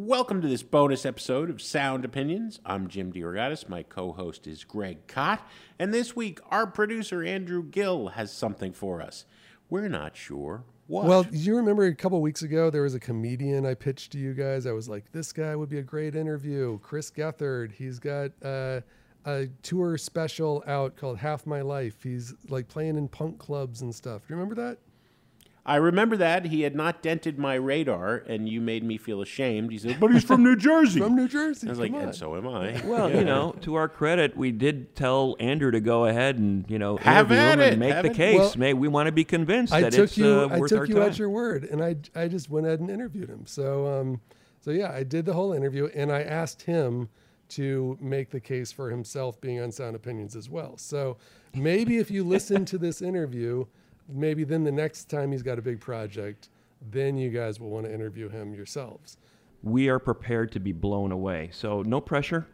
Welcome to this bonus episode of Sound Opinions. I'm Jim DeRogatis. My co host is Greg Kot. And this week, our producer, Andrew Gill, has something for us. We're not sure what. Well, you remember a couple weeks ago there was a comedian I pitched to you guys? I was like, this guy would be a great interview. Chris Gethard. He's got uh, a tour special out called Half My Life. He's like playing in punk clubs and stuff. Do you remember that? I remember that. He had not dented my radar, and you made me feel ashamed. He said, but he's from New Jersey. From New Jersey. I was like, on. and so am I. Well, you know, to our credit, we did tell Andrew to go ahead and you know Have at him it, and make have the it. case. Well, May we want to be convinced I that took it's you. uh, I worth took our you time. at your word, and I I just went ahead and interviewed him. So um, so yeah, I did the whole interview, and I asked him to make the case for himself being on Sound Opinions as well. So maybe if you listen to this interview, maybe then the next time he's got a big project, then you guys will want to interview him yourselves. we are prepared to be blown away. So no pressure,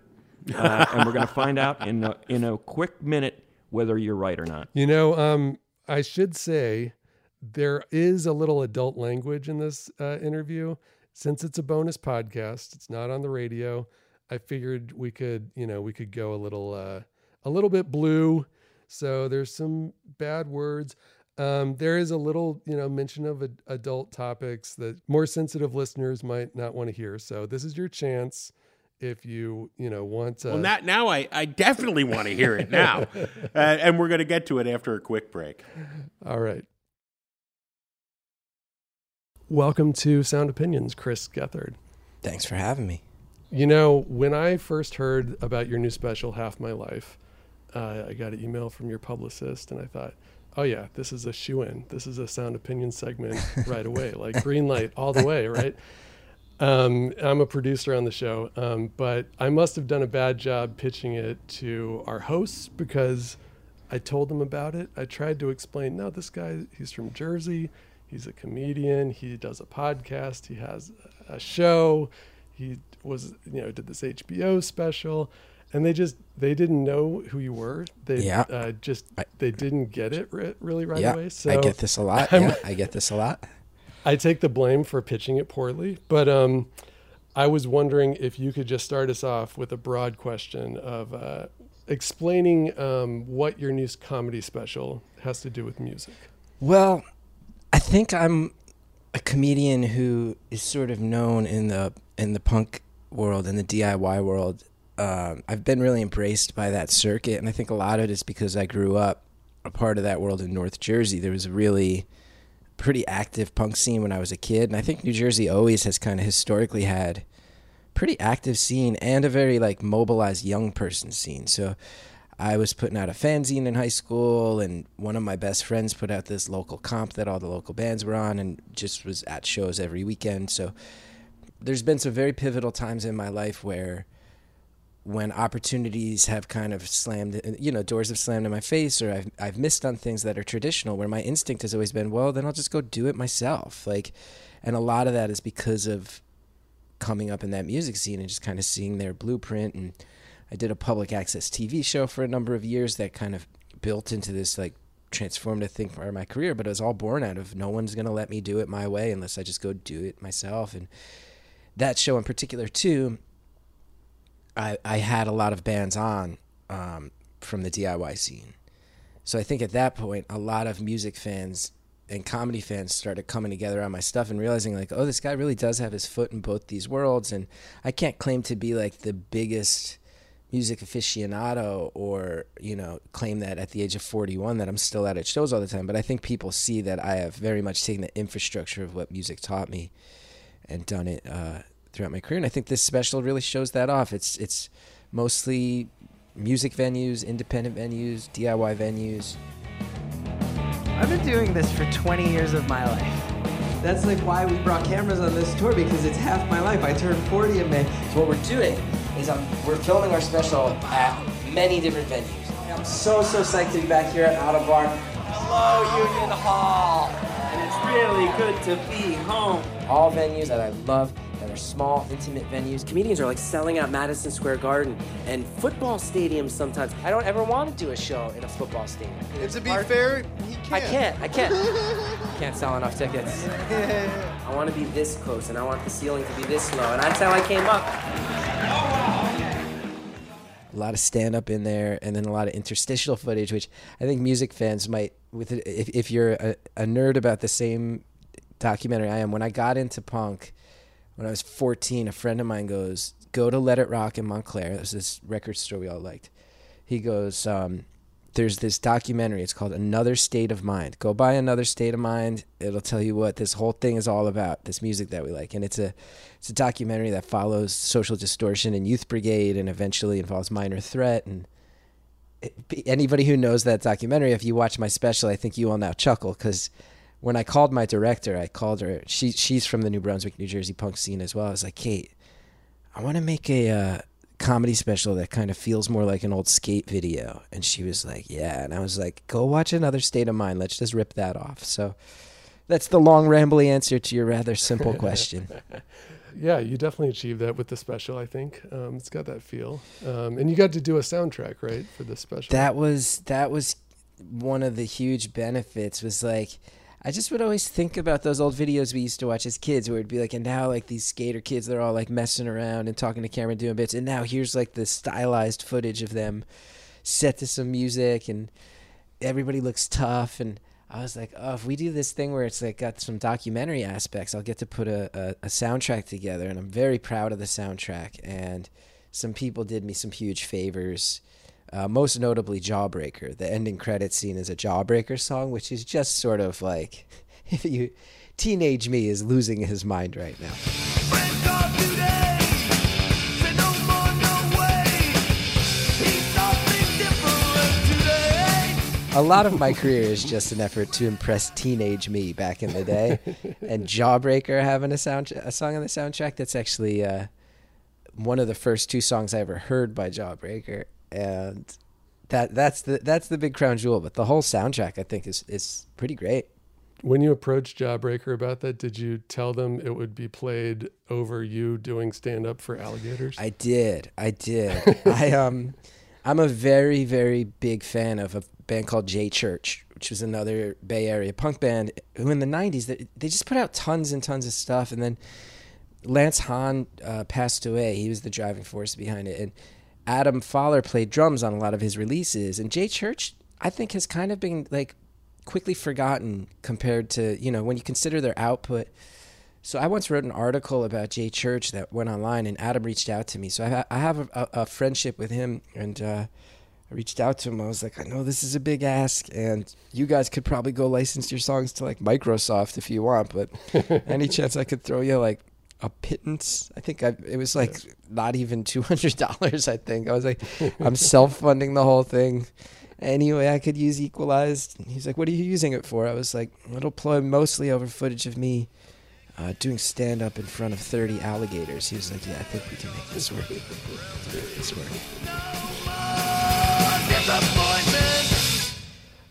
uh, and we're going to find out in a, in a quick minute whether you're right or not. You know, um, I should say there is a little adult language in this uh, interview. Since it's a bonus podcast, it's not on the radio. I figured we could, you know, we could go a little, uh, a little bit blue. So there's some bad words. Um, there is a little, you know, mention of ad- adult topics that more sensitive listeners might not want to hear. So this is your chance if you, you know, want to. Well, now, now I, I definitely want to hear it now. uh, and we're going to get to it after a quick break. All right. Welcome to Sound Opinions, Chris Gethard. Thanks for having me. You know, when I first heard about your new special, Half My Life, uh, I got an email from your publicist, and I thought, oh, yeah, this is a shoe in. This is a Sound opinion segment right away, like green light all the way, right? Um, I'm a producer on the show, um, but I must have done a bad job pitching it to our hosts because I told them about it. I tried to explain, no, this guy, he's from Jersey. He's a comedian. He does a podcast. He has a show. He was, you know, did this HBO special. And they just, they didn't know who you were. They Yeah. uh, just, they didn't get it ri- really right yeah, away. So I get this a lot. Yeah, I get this a lot. I take the blame for pitching it poorly, but um, I was wondering if you could just start us off with a broad question of uh, explaining um, what your new comedy special has to do with music. Well, I think I'm a comedian who is sort of known in the in the punk world in the DIY world. Um, I've been really embraced by that circuit, and I think a lot of it is because I grew up a part of that world in North Jersey. There was a really pretty active punk scene when I was a kid, and I think New Jersey always has kind of historically had pretty active scene and a very like mobilized young person scene. So I was putting out a fanzine in high school, and one of my best friends put out this local comp that all the local bands were on, and just was at shows every weekend. So there's been some very pivotal times in my life where when opportunities have kind of slammed, you know, doors have slammed in my face, or I've I've missed on things that are traditional, where my instinct has always been, well, then I'll just go do it myself. Like, and a lot of that is because of coming up in that music scene and just kind of seeing their blueprint. And I did a public access TV show for a number of years that kind of built into this like transformative thing for my career, but it was all born out of no one's gonna let me do it my way unless I just go do it myself. And that show in particular too, I I had a lot of bands on um, from the DIY scene. So I think at that point, a lot of music fans and comedy fans started coming together on my stuff and realizing like, oh, this guy really does have his foot in both these worlds. And I can't claim to be like the biggest music aficionado or you know claim that at the age of 41 that I'm still out at shows all the time but I think people see that I have very much taken the infrastructure of what music taught me and done it uh, throughout my career and I think this special really shows that off it's it's mostly music venues independent venues DIY venues I've been doing this for 20 years of my life. That's like why we brought cameras on this tour because it's half my life. I turned 40 in May. So what we're doing is um, we're filming our special at many different venues. I'm so so psyched to be back here at Autobar. Hello, Union Hall. And it's really good to be home. All venues that I love that are small, intimate venues. Comedians are like selling out Madison Square Garden and football stadiums sometimes. I don't ever want to do a show in a football stadium. And to be fair, he can't. I can't. I can't. can't sell enough tickets. I want to be this close, and I want the ceiling to be this low, and that's how I came up. a lot of stand up in there and then a lot of interstitial footage which i think music fans might with it, if, if you're a, a nerd about the same documentary i am when i got into punk when i was 14 a friend of mine goes go to let it rock in montclair. There's this record store we all liked. He goes um, there's this documentary. It's called another state of mind. Go buy another state of mind. It'll tell you what this whole thing is all about this music that we like. And it's a it's a documentary that follows social distortion and youth brigade and eventually involves minor threat. And it, anybody who knows that documentary if you watch my special i think you will now chuckle because when i called my director i called her. She she's from the new brunswick new jersey punk scene as well. I was like kate i want to make a uh, comedy special that kind of feels more like an old skate video. And she was like yeah. And i was like go watch another state of mind. Let's just rip that off. So that's the long rambly answer to your rather simple question. Yeah, you definitely achieved that with the special. I think. Um, it's got that feel, um, and you got to do a soundtrack right for this special. that was that was one of the huge benefits was like I just would always think about those old videos we used to watch as kids where it'd be like and now like these skater kids they're all like messing around and talking to camera and doing bits and now here's like the stylized footage of them set to some music and everybody looks tough and I was like, oh, if we do this thing where it's like got some documentary aspects, I'll get to put a, a, a soundtrack together, and I'm very proud of the soundtrack. And some people did me some huge favors. Uh, most notably, Jawbreaker. The ending credit scene is a Jawbreaker song, which is just sort of like, if you, teenage me is losing his mind right now. A lot of my career is just an effort to impress teenage me back in the day, and Jawbreaker having a sound a song on the soundtrack. That's actually uh, one of the first two songs I ever heard by Jawbreaker, and that that's the that's the big crown jewel. But the whole soundtrack, I think, is is pretty great. when you approached Jawbreaker about that, did you tell them it would be played over you doing stand up for alligators? I did. I did. I um I'm a very very big fan of a band called J Church, which was another Bay Area punk band who in the 90s they, they just put out tons and tons of stuff and then Lance Hahn uh, passed away. He was the driving force behind it and Adam Fowler played drums on a lot of his releases and J Church I think has kind of been like quickly forgotten compared to, you know, when you consider their output so I once wrote an article about J Church that went online, and Adam reached out to me. So I, ha- I have a, a, a friendship with him, and uh, I reached out to him. I was like, I know this is a big ask, and you guys could probably go license your songs to like Microsoft if you want, but any chance I could throw you like a pittance? I think I, it was like not even two hundred dollars. I think I was like, I'm self funding the whole thing. Anyway, I could use Equalized. He's like, What are you using it for? I was like, It'll play mostly over footage of me uh, doing stand up in front of 30 alligators. He was like, Yeah, I think we can make this work. Make this work.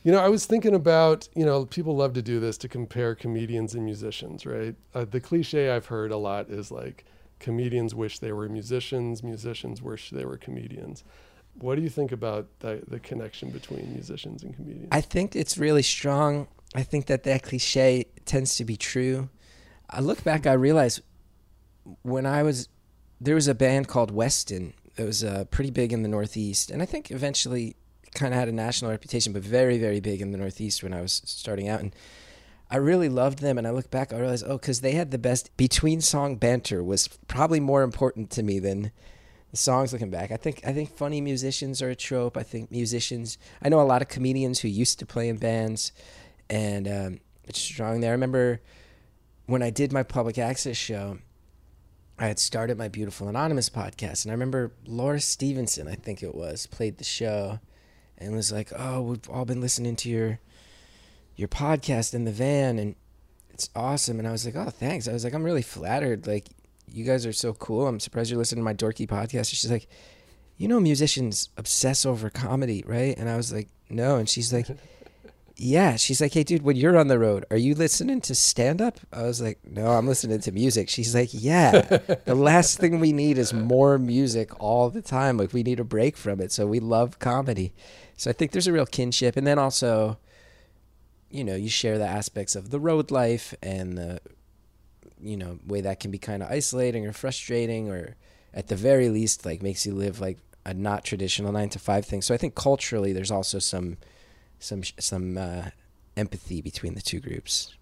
You know, I was thinking about, you know, people love to do this to compare comedians and musicians, right? Uh, the cliche I've heard a lot is like, comedians wish they were musicians, musicians wish they were comedians. What do you think about the, the connection between musicians and comedians? I think it's really strong. I think that that cliche tends to be true. I look back, I realize when I was there was a band called Weston that was uh, pretty big in the Northeast, and I think eventually kind of had a national reputation, but very, very big in the Northeast when I was starting out. And I really loved them, and I look back, I realized, oh, because they had the best between song banter was probably more important to me than the songs. Looking back, I think I think funny musicians are a trope. I think musicians. I know a lot of comedians who used to play in bands, and um, it's strong there. I remember when I did my public access show, I had started my Beautiful Anonymous podcast, and I remember Laura Stevenson, I think it was, played the show, and was like, "Oh, we've all been listening to your your podcast in the van, and it's awesome." And I was like, "Oh, thanks." I was like, "I'm really flattered. Like, you guys are so cool. I'm surprised you're listening to my dorky podcast." And she's like, "You know, musicians obsess over comedy, right?" And I was like, "No," and she's like. Yeah, she's like, "Hey, dude, when you're on the road, are you listening to stand up?" I was like, "No, I'm listening to music." She's like, "Yeah, the last thing we need is more music all the time. Like, we need a break from it. So we love comedy. So I think there's a real kinship, and then also, you know, you share the aspects of the road life and the you know way that can be kind of isolating or frustrating or at the very least like makes you live like a not traditional nine to five thing so i think culturally there's also some some some uh, empathy between the two groups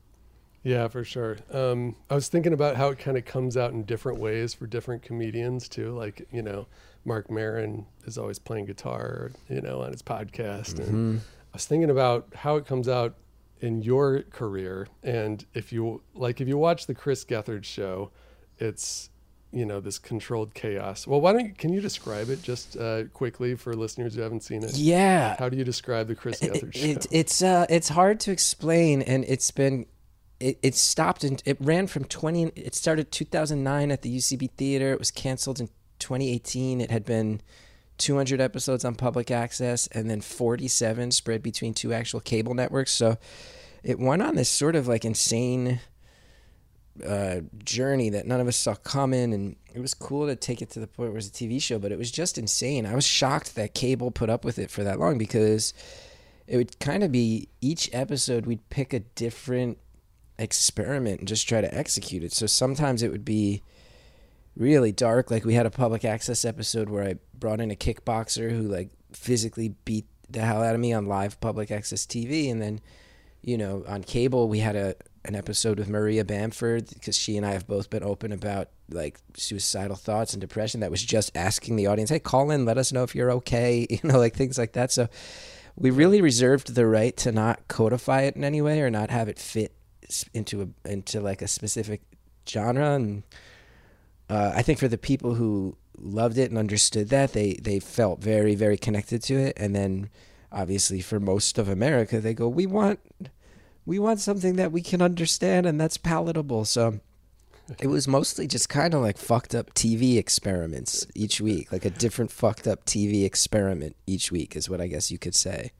Yeah, for sure. Um, I was thinking about how it kind of comes out in different ways for different comedians too. Like you know, Marc Maron is always playing guitar, you know, on his podcast, and I was thinking about how it comes out in your career. And if you like, if you watch the Chris Gethard show, it's you know this controlled chaos. Well, why don't you, can you describe it just uh, quickly for listeners who haven't seen it? yeah How do you describe the Chris Gethard show? it, it's uh it's hard to explain and it's been it, it stopped and it ran from 20 it started 2009 at the ucb theater it was canceled in 2018 it had been 200 episodes on public access and then 47 spread between two actual cable networks so it went on this sort of like insane uh, journey that none of us saw coming, and it was cool to take it to the point where it was a TV show, but it was just insane. I was shocked that cable put up with it for that long because it would kind of be each episode we'd pick a different experiment and just try to execute it. So sometimes it would be really dark. Like we had a public access episode where I brought in a kickboxer who like physically beat the hell out of me on live public access TV, and then you know on cable we had a an episode with Maria Bamford because she and I have both been open about like suicidal thoughts and depression. That was just asking the audience, "Hey, call in, let us know if you're okay," you know, like things like that. So we really reserved the right to not codify it in any way or not have it fit into a into like a specific genre and uh, I think for the people who loved it and understood that, they they felt very very connected to it. And then, obviously, for most of America, they go, "We want, we want something that we can understand and that's palatable." So. It was mostly just kind of like fucked up TV experiments each week, like a different fucked up TV experiment each week, is what I guess you could say.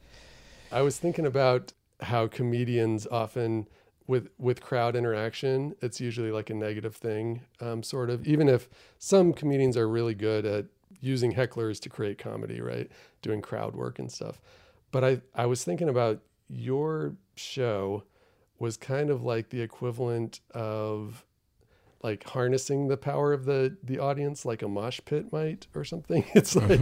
I was thinking about how comedians often with with crowd interaction, it's usually like a negative thing, um, sort of. Even if some comedians are really good at using hecklers to create comedy, right, doing crowd work and stuff. But I I was thinking about your show was kind of like the equivalent of like harnessing the power of the the audience like a mosh pit might or something. It's like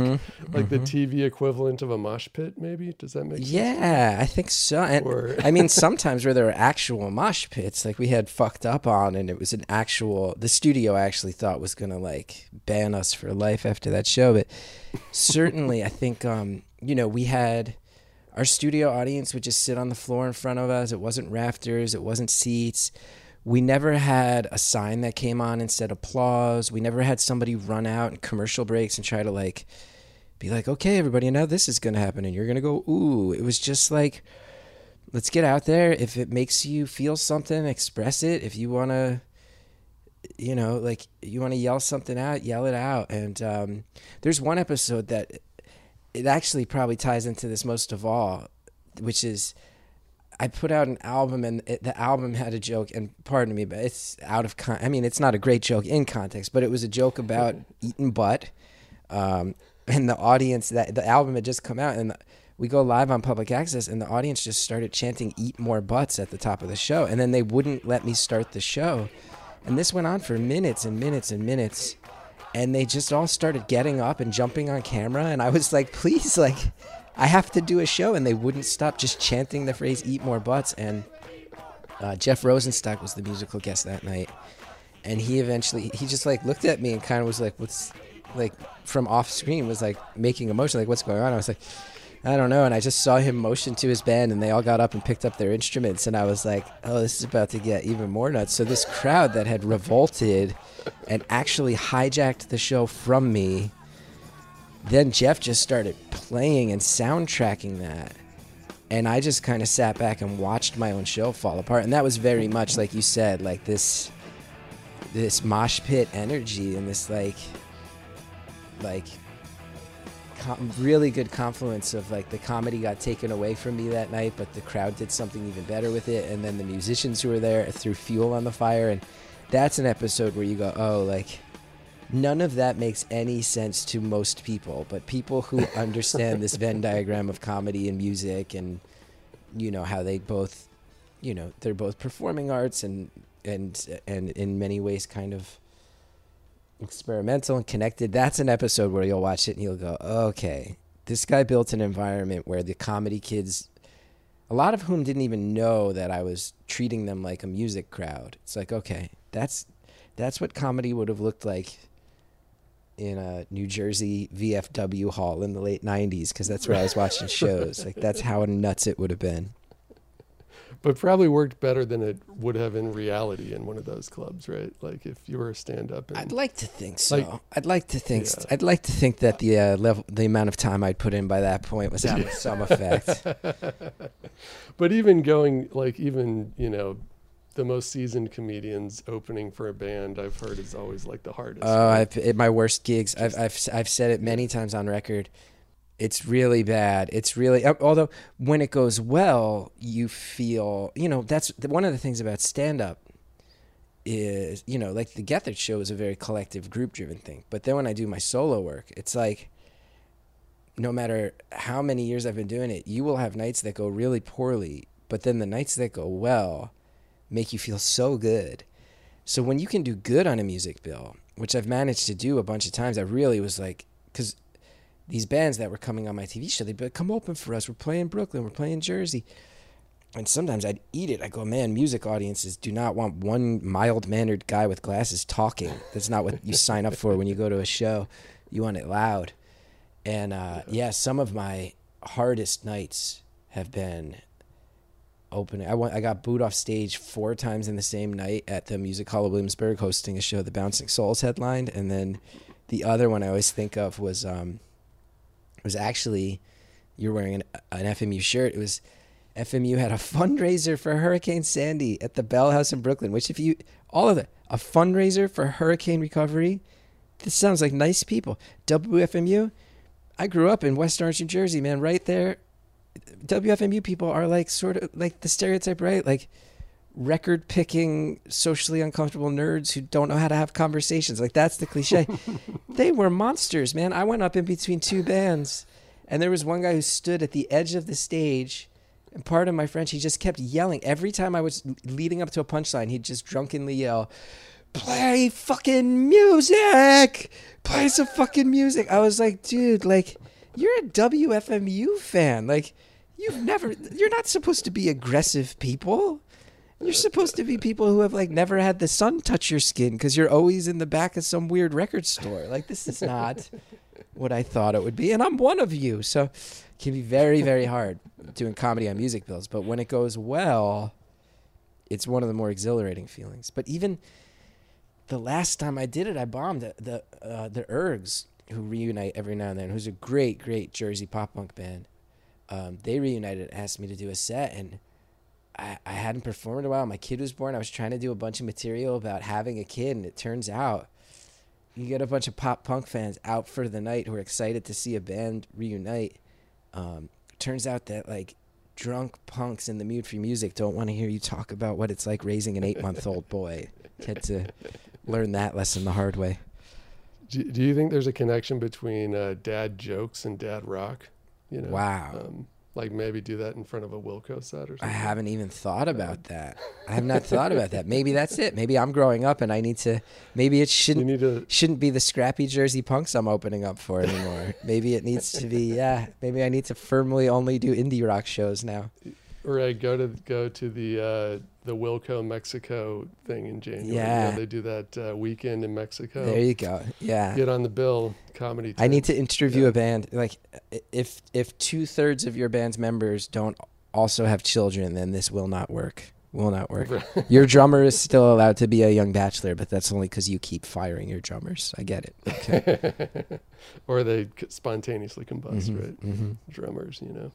like the tv equivalent of a mosh pit maybe? Does that make sense? Yeah, I think so. And Or- I mean, sometimes where there are actual mosh pits, like we had fucked up on, and it was an actual. The studio actually thought was gonna like ban us for life after that show, but certainly, I think um, you know we had our studio audience would just sit on the floor in front of us. It wasn't rafters. It wasn't seats. We never had a sign that came on and said applause. We never had somebody run out in commercial breaks and try to like be like, okay, everybody, now this is going to happen. And you're going to go, ooh. It was just like, let's get out there. If it makes you feel something, express it. If you want to, you know, like you want to yell something out, yell it out. And um, there's one episode that it actually probably ties into this most of all, which is I put out an album and it, the album had a joke, and pardon me, but it's out of con. I mean, it's not a great joke in context, but it was a joke about eating butt. Um, and the audience that the album had just come out, and we go live on public access, and the audience just started chanting "Eat more butts" at the top of the show, and then they wouldn't let me start the show, and this went on for minutes and minutes and minutes and they just all started getting up and jumping on camera and i was like please like i have to do a show and they wouldn't stop just chanting the phrase eat more butts and uh, jeff rosenstock was the musical guest that night and he eventually he just like looked at me and kind of was like what's like from off screen was like making a motion like what's going on? I was like I don't know. And I just saw him motion to his band, and they all got up and picked up their instruments. And I was like, oh, this is about to get even more nuts. So, this crowd that had revolted and actually hijacked the show from me, then Jeff just started playing and soundtracking that. And I just kind of sat back and watched my own show fall apart. And that was very much like you said, like this this mosh pit energy and this like like really good confluence of like the comedy got taken away from me that night, but the crowd did something even better with it, and then the musicians who were there threw fuel on the fire, and that's an episode where you go, oh, like none of that makes any sense to most people, but people who understand this Venn diagram of comedy and music, and you know how they both, you know, they're both performing arts and and and in many ways kind of experimental and connected. That's an episode where you'll watch it and you'll go, okay, this guy built an environment where the comedy kids, a lot of whom didn't even know that I was treating them like a music crowd. It's like, okay, that's that's what comedy would have looked like in a New Jersey VFW hall in the late '90s because that's where I was watching shows. Like that's how nuts it would have been. But probably worked better than it would have in reality in one of those clubs, right? Like if you were a stand-up. I'd like to think so. Like- I'd like to think. Yeah. I'd like to think that the uh, level, the amount of time I'd put in by that point was having some effect. but even going like even you know, the most seasoned comedians opening for a band, I've heard is always like the hardest. Oh, right? I've my worst gigs. I've I've I've said it many times on record. It's really bad. It's really uh, although when it goes well, you feel you know that's one of the things about stand up is you know like the Gethard show is a very collective group driven thing. But then when I do my solo work, it's like no matter how many years I've been doing it, you will have nights that go really poorly, but then the nights that go well make you feel so good. So when you can do good on a music bill, which I've managed to do a bunch of times, I really was like, because these bands that were coming on my TV show, they'd be like, come open for us. We're playing Brooklyn. We're playing Jersey. And sometimes I'd eat it. I go, man, music audiences do not want one mild mannered guy with glasses talking. That's not what you sign up for when you go to a show. You want it loud. And uh, yeah, some of my hardest nights have been opening. I went, I got booed off stage four times in the same night at the Music Hall of Williamsburg, hosting a show the Bouncing Souls headlined, and then the other one I always think of was um was actually you're wearing an, an FMU shirt. It was FMU had a fundraiser for Hurricane Sandy at the Bell House in Brooklyn. Which, if you all of it, a fundraiser for hurricane recovery. This sounds like nice people. WFMU. I grew up in West Orange, New Jersey, man. Right there, WFMU people are like sort of like the stereotype, right? Like record picking, socially uncomfortable nerds who don't know how to have conversations. Like that's the cliche. they were monsters, man. I went up in between two bands, and there was one guy who stood at the edge of the stage. And part of my French, he just kept yelling every time I was leading up to a punchline. He'd just drunkenly yell, "Play fucking music! Play some fucking music!" I was like, dude, like you're a WFMU fan. Like you've never, you're not supposed to be aggressive people. You're supposed to be people who have like never had the sun touch your skin because you're always in the back of some weird record store. Like this is not what I thought it would be, and I'm one of you. So it can be very, very hard doing comedy on music bills. But when it goes well, it's one of the more exhilarating feelings. But even the last time I did it, I bombed the the, uh, the Ergs, who reunite every now and then. Who's a great, great Jersey pop punk band. Um, they reunited, and asked me to do a set, and I, I hadn't performed in a while. My kid was born. I was trying to do a bunch of material about having a kid, and it turns out you get a bunch of pop punk fans out for the night who are excited to see a band reunite. Um, turns out that like drunk punks in the mood for music don't want to hear you talk about what it's like raising an eight month old boy. Had to learn that lesson the hard way. Do, do you think there's a connection between uh, dad jokes and dad rock? You know, Wow. Um, like maybe do that in front of a Wilco set or something. I haven't even thought uh, about that. I have not thought about that. Maybe that's it. Maybe I'm growing up and I need to. Maybe it shouldn't to. shouldn't be the scrappy Jersey punks I'm opening up for anymore. maybe it needs to be. Yeah. Maybe I need to firmly only do indie rock shows now. Or I go to go to the uh, the Wilco Mexico thing in January. Yeah. they do that uh, weekend in Mexico. There you go. Yeah. Get on the bill, comedy. I need to interview Yeah. a band. Like, if if two thirds of your band's members don't also have children, then this will not work. Will not work. your drummer is still allowed to be a young bachelor, but that's only because you keep firing your drummers. I get it. Okay. or they spontaneously combust, Mhm, right? mhm. Drummers, you know.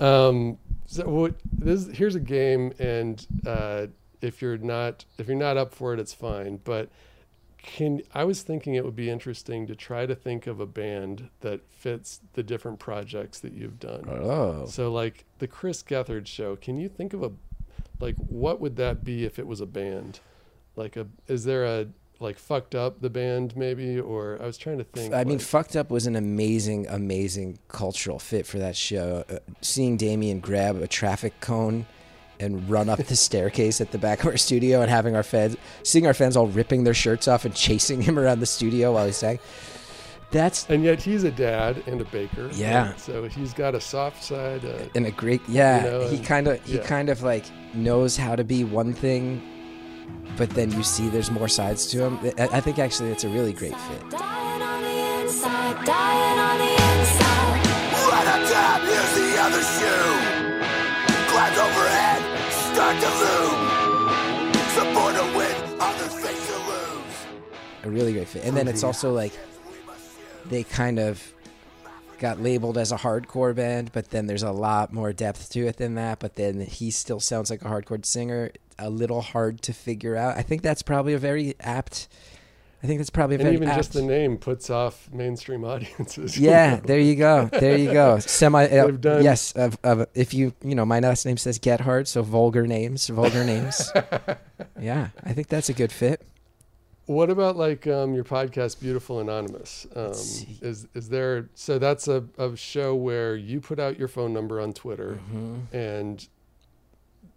Um, so what? This here's a game, and uh, if you're not if you're not up for it, it's fine. But can I was thinking it would be interesting to try to think of a band that fits the different projects that you've done. Oh. So like the Chris Gethard show, can you think of a like what would that be if it was a band? Like a is there a like fucked up the band maybe or I was trying to think. I mean, Fucked Up was an amazing, amazing cultural fit for that show. Uh, seeing Damian grab a traffic cone and run up the staircase at the back of our studio and having our fans, seeing our fans all ripping their shirts off and chasing him around the studio while he sang. That's And yet he's a dad and a baker. Yeah. right? So he's got a soft side. Uh, in a great yeah. know, he kind of he yeah. kind of like knows how to be one thing, but then you see there's more sides to him. I, I think actually it's a really great fit. Dying on the inside, dying on the inside. Right on top, here's the other shoe. Clouds overhead, start to loom. Support a win, others face to lose. a really great fit. And then it's also like they kind of got labeled as a hardcore band, but then there's a lot more depth to it than that. But then he still sounds like a hardcore singer. A little hard to figure out. I think that's probably a very apt. I think that's probably a and very even apt. just the name puts off mainstream audiences. you yeah, know? there you go. There you go. Semi. Uh, done- yes. Of, of, if you you know my last name says Gethard, so vulgar names, vulgar names. yeah, I think that's a good fit. What about like um, your podcast, Beautiful Anonymous? Um, is is there? So that's a, a show where you put out your phone number on Twitter, Mm-hmm. and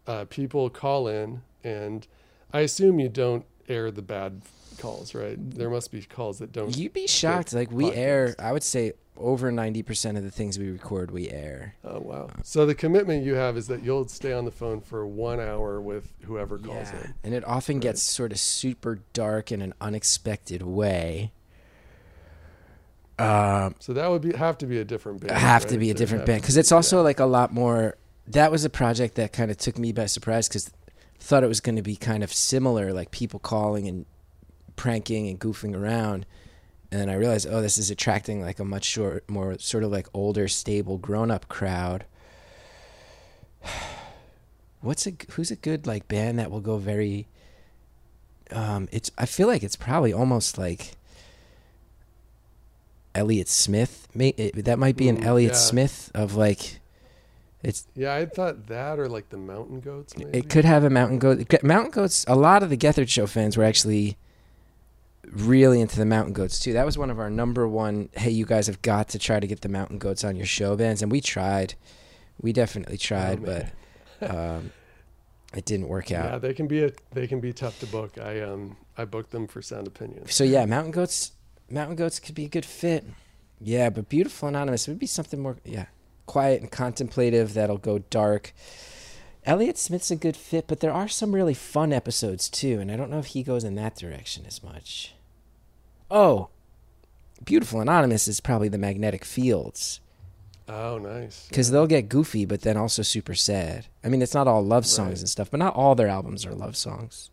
uh, people call in, and I assume you don't air the bad calls, right? There must be calls that don't. You'd be shocked. Like we podcast. air, I would say over ninety percent of the things we record, we air. Oh wow! So the commitment you have is that you'll stay on the phone for one hour with whoever calls Yeah, in. and it often gets sort of super dark in an unexpected way. Um, So that would be have to be a different band. have to be a different band because it's also yeah. like a lot more. That was a project that kind of took me by surprise because thought it was going to be kind of similar, like people calling and pranking and goofing around. And then I realized, oh, this is attracting like a much short, more sort of like older, stable, grown-up crowd. What's a who's a good like band that will go very? Um, it's I feel like it's probably almost like Elliott Smith. That might be an Ooh, Elliott yeah. Smith of like, it's Yeah, I thought that or like the Mountain Goats. Maybe. it could have a mountain goat. Mountain goats. A lot of the Gethard Show fans were actually really into the mountain goats too. That was one of our number one. Hey, you guys have got to try to get the mountain goats on your show bands, and we tried. We definitely tried, but um, it didn't work out. Yeah, they can be a they can be tough to book. I um I booked them for Sound Opinions. So yeah, mountain goats. Mountain goats could be a good fit. Yeah, but beautiful anonymous would be something more. Yeah, quiet and contemplative. That'll go dark. Elliott Smith's a good fit, but there are some really fun episodes too, and I don't know if he goes in that direction as much. Oh, beautiful anonymous is probably the magnetic fields Oh, nice. because they'll get goofy, but then also super sad. I mean, it's not all love songs Right. and stuff, but not all their albums are love songs.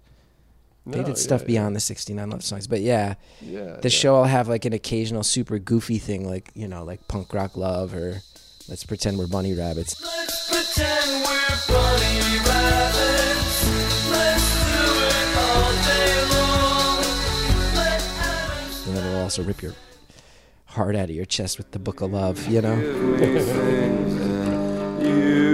They did stuff yeah, beyond the 69 love songs, but yeah, Yeah, yeah, the yeah. show will have like an occasional super goofy thing, like you know, like punk rock love or let's pretend we're bunny rabbits. Let's pretend we're bunny rabbits. Let's do it all day long. Let And then it'll also rip your heart out of your chest with the book of love, you know.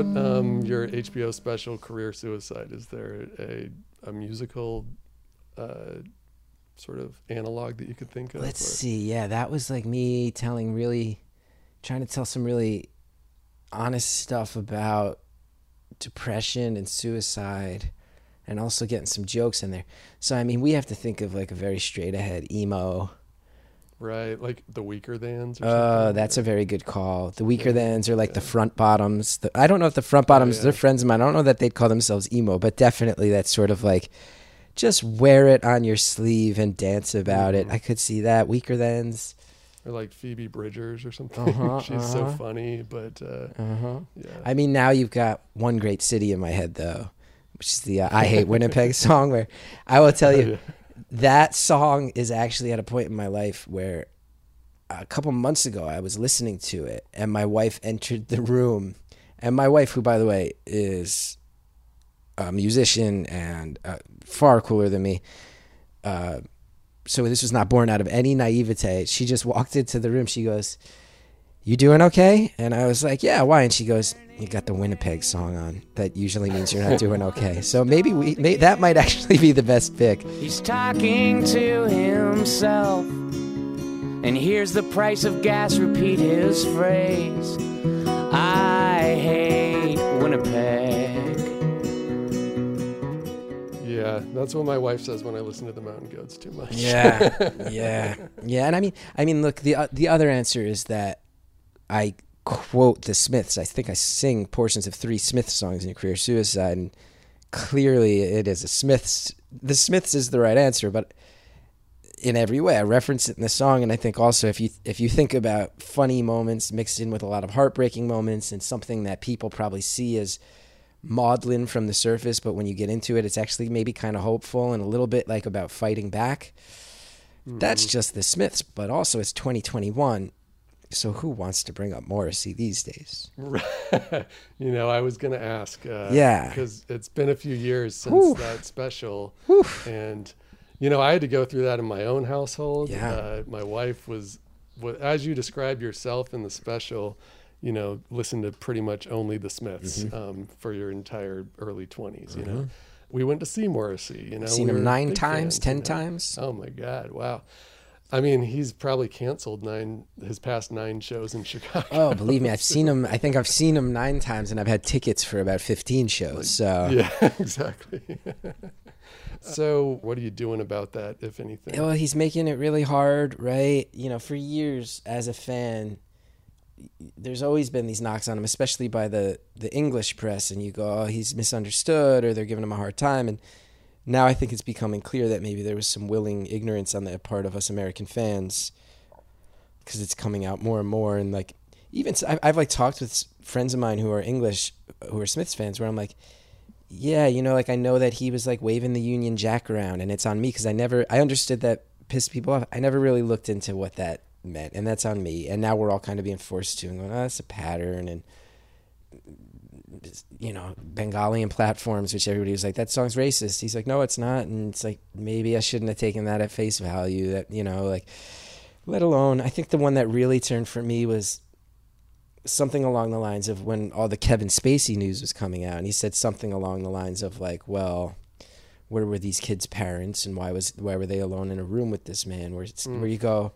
about um, your HBO special Career Suicide? Is there a a musical uh, sort of analog that you could think of? Let's or- see. Yeah, that was like me telling really, trying to tell some really honest stuff about depression and suicide, and also getting some jokes in there. So I mean, we have to think of like a very straight ahead emo. Right, like the Weakerthans. Or Oh, that's a very good call. The Weakerthans are like the front bottoms. The, I don't know if the front bottoms, yeah. they're friends of mine. I don't know that they'd call themselves emo, but definitely that's sort of like just wear it on your sleeve and dance about Mm-hmm. it. I could see that. Weakerthans. or like Phoebe Bridgers or something. Uh-huh, She's so uh-huh. funny, but uh, Uh-huh. yeah. I mean, now you've got one great city in my head, though, which is the uh, I Hate Winnipeg song, where I will tell you that song is actually at a point in my life where a couple months ago I was listening to it and my wife entered the room. And my wife, who, by the way, is a musician and uh, far cooler than me. Uh, so this was not born out of any naivete. She just walked into the room. She goes, you doing okay? And I was like, yeah, why? And she goes, you got the Winnipeg song on. That usually means you're not doing okay. So maybe we, may, that might actually be the best pick. He's talking to himself. And here's the price of gas, repeat his phrase. I hate Winnipeg. Yeah, that's what my wife says when I listen to the Mountain Goats too much. Yeah, yeah, yeah. And I mean, I mean, look, the uh, the other answer is that I quote the Smiths. I think I sing portions of three Smith songs in career, Suicide, and clearly it is a Smiths. The Smiths is the right answer, but in every way, I reference it in the song, and I think also if you if you think about funny moments mixed in with a lot of heartbreaking moments and something that people probably see as maudlin from the surface, but when you get into it, it's actually maybe kind of hopeful and a little bit like about fighting back. That's hmm. just the Smiths, but also it's 2021. So who wants to bring up Morrissey these days? you know, I was going to ask. Uh, Yeah. Because it's been a few years since Whew. that special. Whew. And, you know, I had to go through that in my own household. Yeah. Uh, my wife was, as you described yourself in the special, you know, listened to pretty much only the Smiths Mm-hmm. um, for your entire early 20s, you know. We went to see Morrissey, you know. Seen we him nine times, fans, 10 you know. times? Oh my God! Wow. I mean, he's probably canceled nine his past nine shows in Chicago. Oh, believe me, I've seen him. I think I've seen him nine times, and I've had tickets for about 15 shows. So, Yeah, exactly. so, what are you doing about that, if anything? well, he's making it really hard, right? You know, for years as a fan, there's always been these knocks on him, especially by the the English press, and you go, "Oh, he's misunderstood," or they're giving him a hard time. And now I think it's becoming clear that maybe there was some willing ignorance on the part of us American fans, because it's coming out more and more. And like, even I've, like talked with friends of mine who are English, who are Smiths fans, where I'm like, yeah, you know, like I know that he was like waving the Union Jack around, and it's on me because I never, I understood that pissed people off. I never really looked into what that meant, and that's on me. And now we're all kind of being forced to and going, oh, that's a pattern, and you know, Bengali in Platforms, which everybody was like, that song's racist. He's like, no, it's not, and it's like maybe I shouldn't have taken that at face value. That you know, like, let alone, I think the one that really turned for me was something along the lines of when all the Kevin Spacey news was coming out, and he said something along the lines of like, "Well, where were these kids' parents, and why was why were they alone in a room with this man?" Where it's, where mm. you go,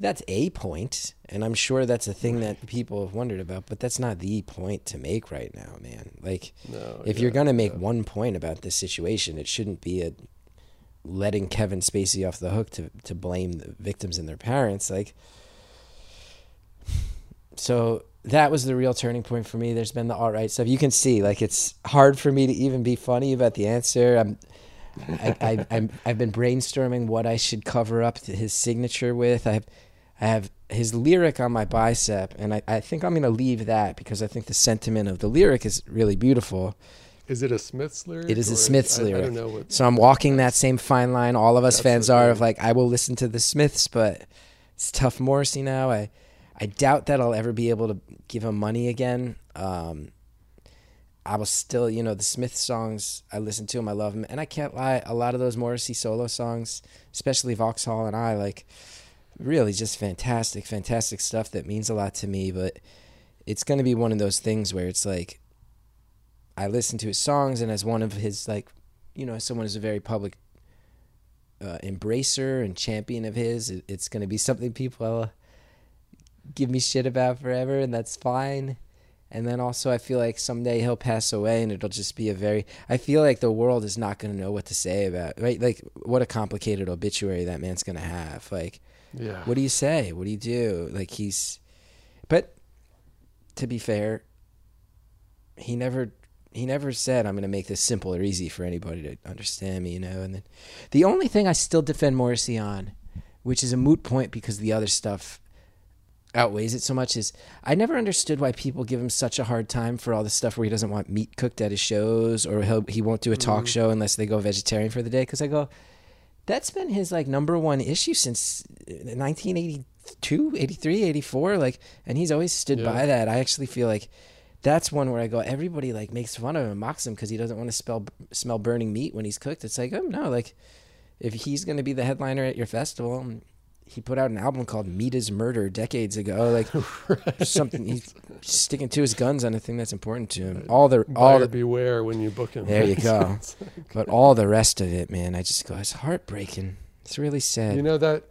that's a point, and I'm sure that's a thing that people have wondered about, but that's not the point to make right now, man. Like, No, if yeah, you're gonna make one point about this situation, it shouldn't be a letting Kevin Spacey off the hook to to blame the victims and their parents, like so that was the real turning point for me. There's been the all right stuff. You can see, like, it's hard for me to even be funny about the answer. I'm, I, I, I'm, I've been brainstorming what I should cover up his signature with. I have, I have his lyric on my bicep, and I, I think I'm going to leave that because I think the sentiment of the lyric is really beautiful. Is it a Smiths lyric? It is a Smiths I- lyric. I, don't know what. So I'm walking that same fine line all of us fans are of like I will listen to the Smiths, but it's tough Morrissey now. I I doubt that I'll ever be able to give him money again. Um, I will still, you know, the Smith songs. I listen to them. I love them, and I can't lie. A lot of those Morrissey solo songs, especially Vauxhall and I, like really just fantastic, fantastic stuff that means a lot to me. But it's going to be one of those things where it's like I listen to his songs, and as one of his like, you know, someone who's a very public uh, embracer and champion of his, it, it's going to be something people give me shit about forever, and that's fine. And then also, I feel like someday he'll pass away, and it'll just be a very. I feel like the world is not going to know what to say about right. Like, what a complicated obituary that man's going to have. Like, Yeah. what do you say? What do you do? Like he's, but to be fair, he never he never said I'm going to make this simple or easy for anybody to understand me, you know. And then the only thing I still defend Morrissey on, which is a moot point because the other stuff outweighs it so much, is I never understood why people give him such a hard time for all the stuff where he doesn't want meat cooked at his shows or he'll, he won't do a talk mm-hmm. show unless they go vegetarian for the day. Because I go, that's been his like number one issue since 1982 83 84 like and he's always stood Yeah. by that i actually feel like that's one where i go everybody like makes fun of him and mocks him because he doesn't want to smell smell burning meat when he's cooked it's like oh no like if he's going to be the headliner at your festival he put out an album called Meat is Murder decades ago. Like something he's sticking to his guns on a thing that's important to him. All the all Buyer the, beware when you book him. there you go. but all the rest of it, man, I just go, it's heartbreaking. It's really sad. You know that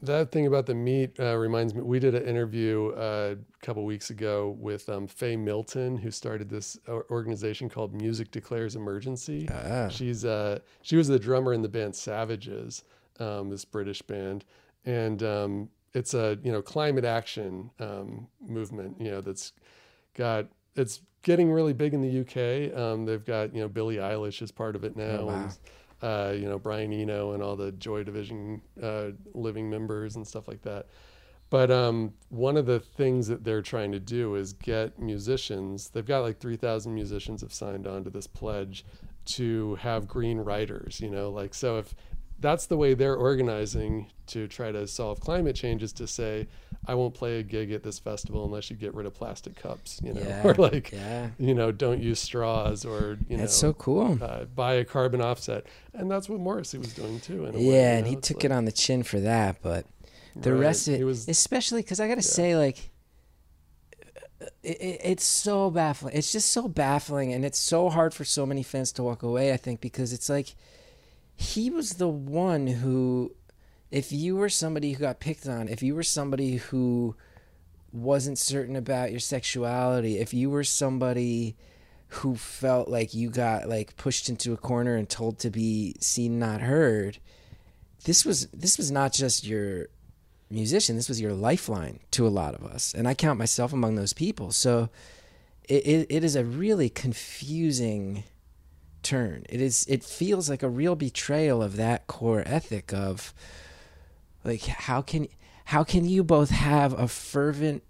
that thing about the meat uh, reminds me. We did an interview uh, a couple weeks ago with um, Fay Milton, who started this organization called Music Declares Emergency. Ah. She's uh, she was the drummer in the band Savages, um, this British band, and um, it's a you know climate action um, movement. You know that's got it's getting really big in the UK. Um, they've got you know Billie Eilish is part of it now. Oh, wow. and, uh, you know Brian Eno and all the Joy Division uh, living members and stuff like that. But um, one of the things that they're trying to do is get musicians. They've got like three thousand musicians have signed on to this pledge to have green riders. You know, like so if that's the way they're organizing to try to solve climate change is to say, I won't play a gig at this festival unless you get rid of plastic cups. You know, Yeah, or like yeah. you know, don't use straws or you That's know so cool. uh, buy a carbon offset, and that's what Morrissey was doing too. In a way, yeah, you and know? he It's took like- it on the chin for that, but the Right. rest of it, He was- especially because I got to say, like, it, it, it's so baffling. It's just so baffling, and it's so hard for so many fans to walk away. I think because it's like he was the one who, if you were somebody who got picked on, if you were somebody who wasn't certain about your sexuality, if you were somebody who felt like you got like pushed into a corner and told to be seen not heard this was this was not just your musician this was your lifeline to a lot of us and i count myself among those people. So it, it, it is a really confusing turn it is it feels like a real betrayal of that core ethic of like how can how can you both have a fervent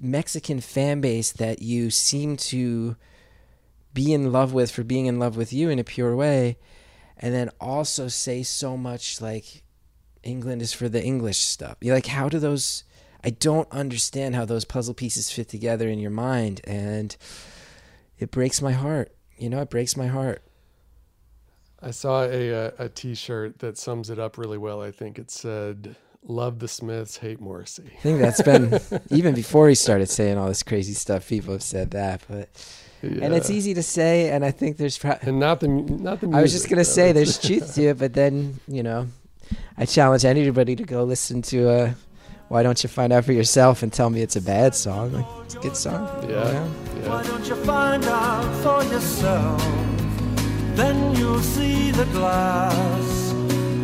Mexican fan base that you seem to be in love with for being in love with you in a pure way, and then also say so much like England is for the English stuff. You're like, how do those? I don't understand how those puzzle pieces fit together in your mind, and it breaks my heart. You know, it breaks my heart. I saw a, a a T-shirt that sums it up really well. I think it said, "Love the Smiths, hate Morrissey." I think that's been even before he started saying all this crazy stuff. People have said that, but and it's easy to say, and I think there's pro- and not the not the. Music, I was just gonna say there's truth to it, but then you know, I challenge anybody to go listen to uh Why don't you find out for yourself and tell me it's a bad song? Like, it's a good song. you Yeah. Why don't you find out for yourself? Then you'll see the glass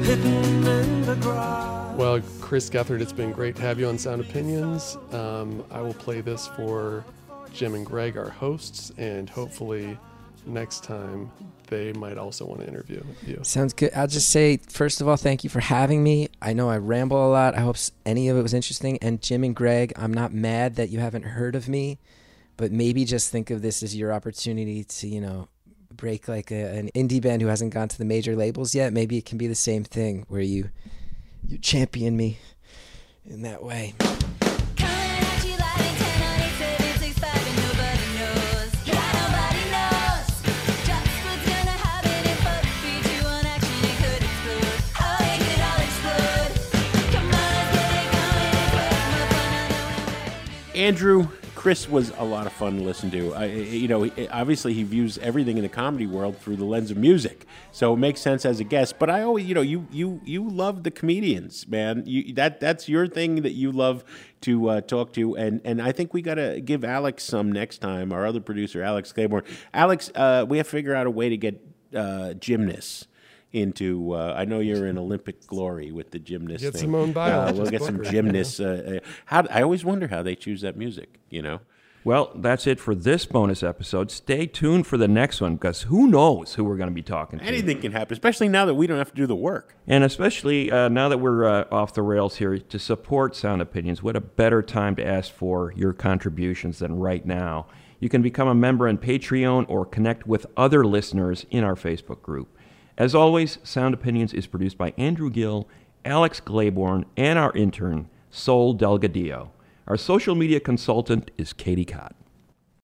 hidden in the grass. Well, Chris Gethard, it's been great to have you on Sound Opinions. Um, I will play this for Jim and Greg, our hosts, and hopefully next time they might also want to interview you. Sounds good. I'll just say, first of all, thank you for having me. I know I ramble a lot. I hope any of it was interesting. And Jim and Greg, I'm not mad that you haven't heard of me, but maybe just think of this as your opportunity to, you know, break like a, an indie band who hasn't gone to the major labels yet. Maybe it can be the same thing where you you champion me in that way. Andrew, Chris was a lot of fun to listen to. I, you know, obviously he views everything in the comedy world through the lens of music, so it makes sense as a guest. But I always, you know, you you you love the comedians, man. You that that's your thing that you love to uh, talk to, and and I think we got to give Alex some next time. Our other producer, Alex Claiborne. Alex, uh, we have to figure out a way to get uh, gymnasts. Into, uh, I know you're in Olympic glory with the gymnast. Get thing. Simone Uh, Biles, we'll get some gymnasts. Uh, uh, how I always wonder how they choose that music. You know. Well, that's it for this bonus episode. Stay tuned for the next one because who knows who we're going to be talking to. Anything can happen, especially now that we don't have to do the work. And especially uh, now that we're uh, off the rails here, to support Sound Opinions, what a better time to ask for your contributions than right now. You can become a member on Patreon or connect with other listeners in our Facebook group. As always, Sound Opinions is produced by Andrew Gill, Alex Claiborne, and our intern, Sol Delgadillo. Our social media consultant is Katie Cott.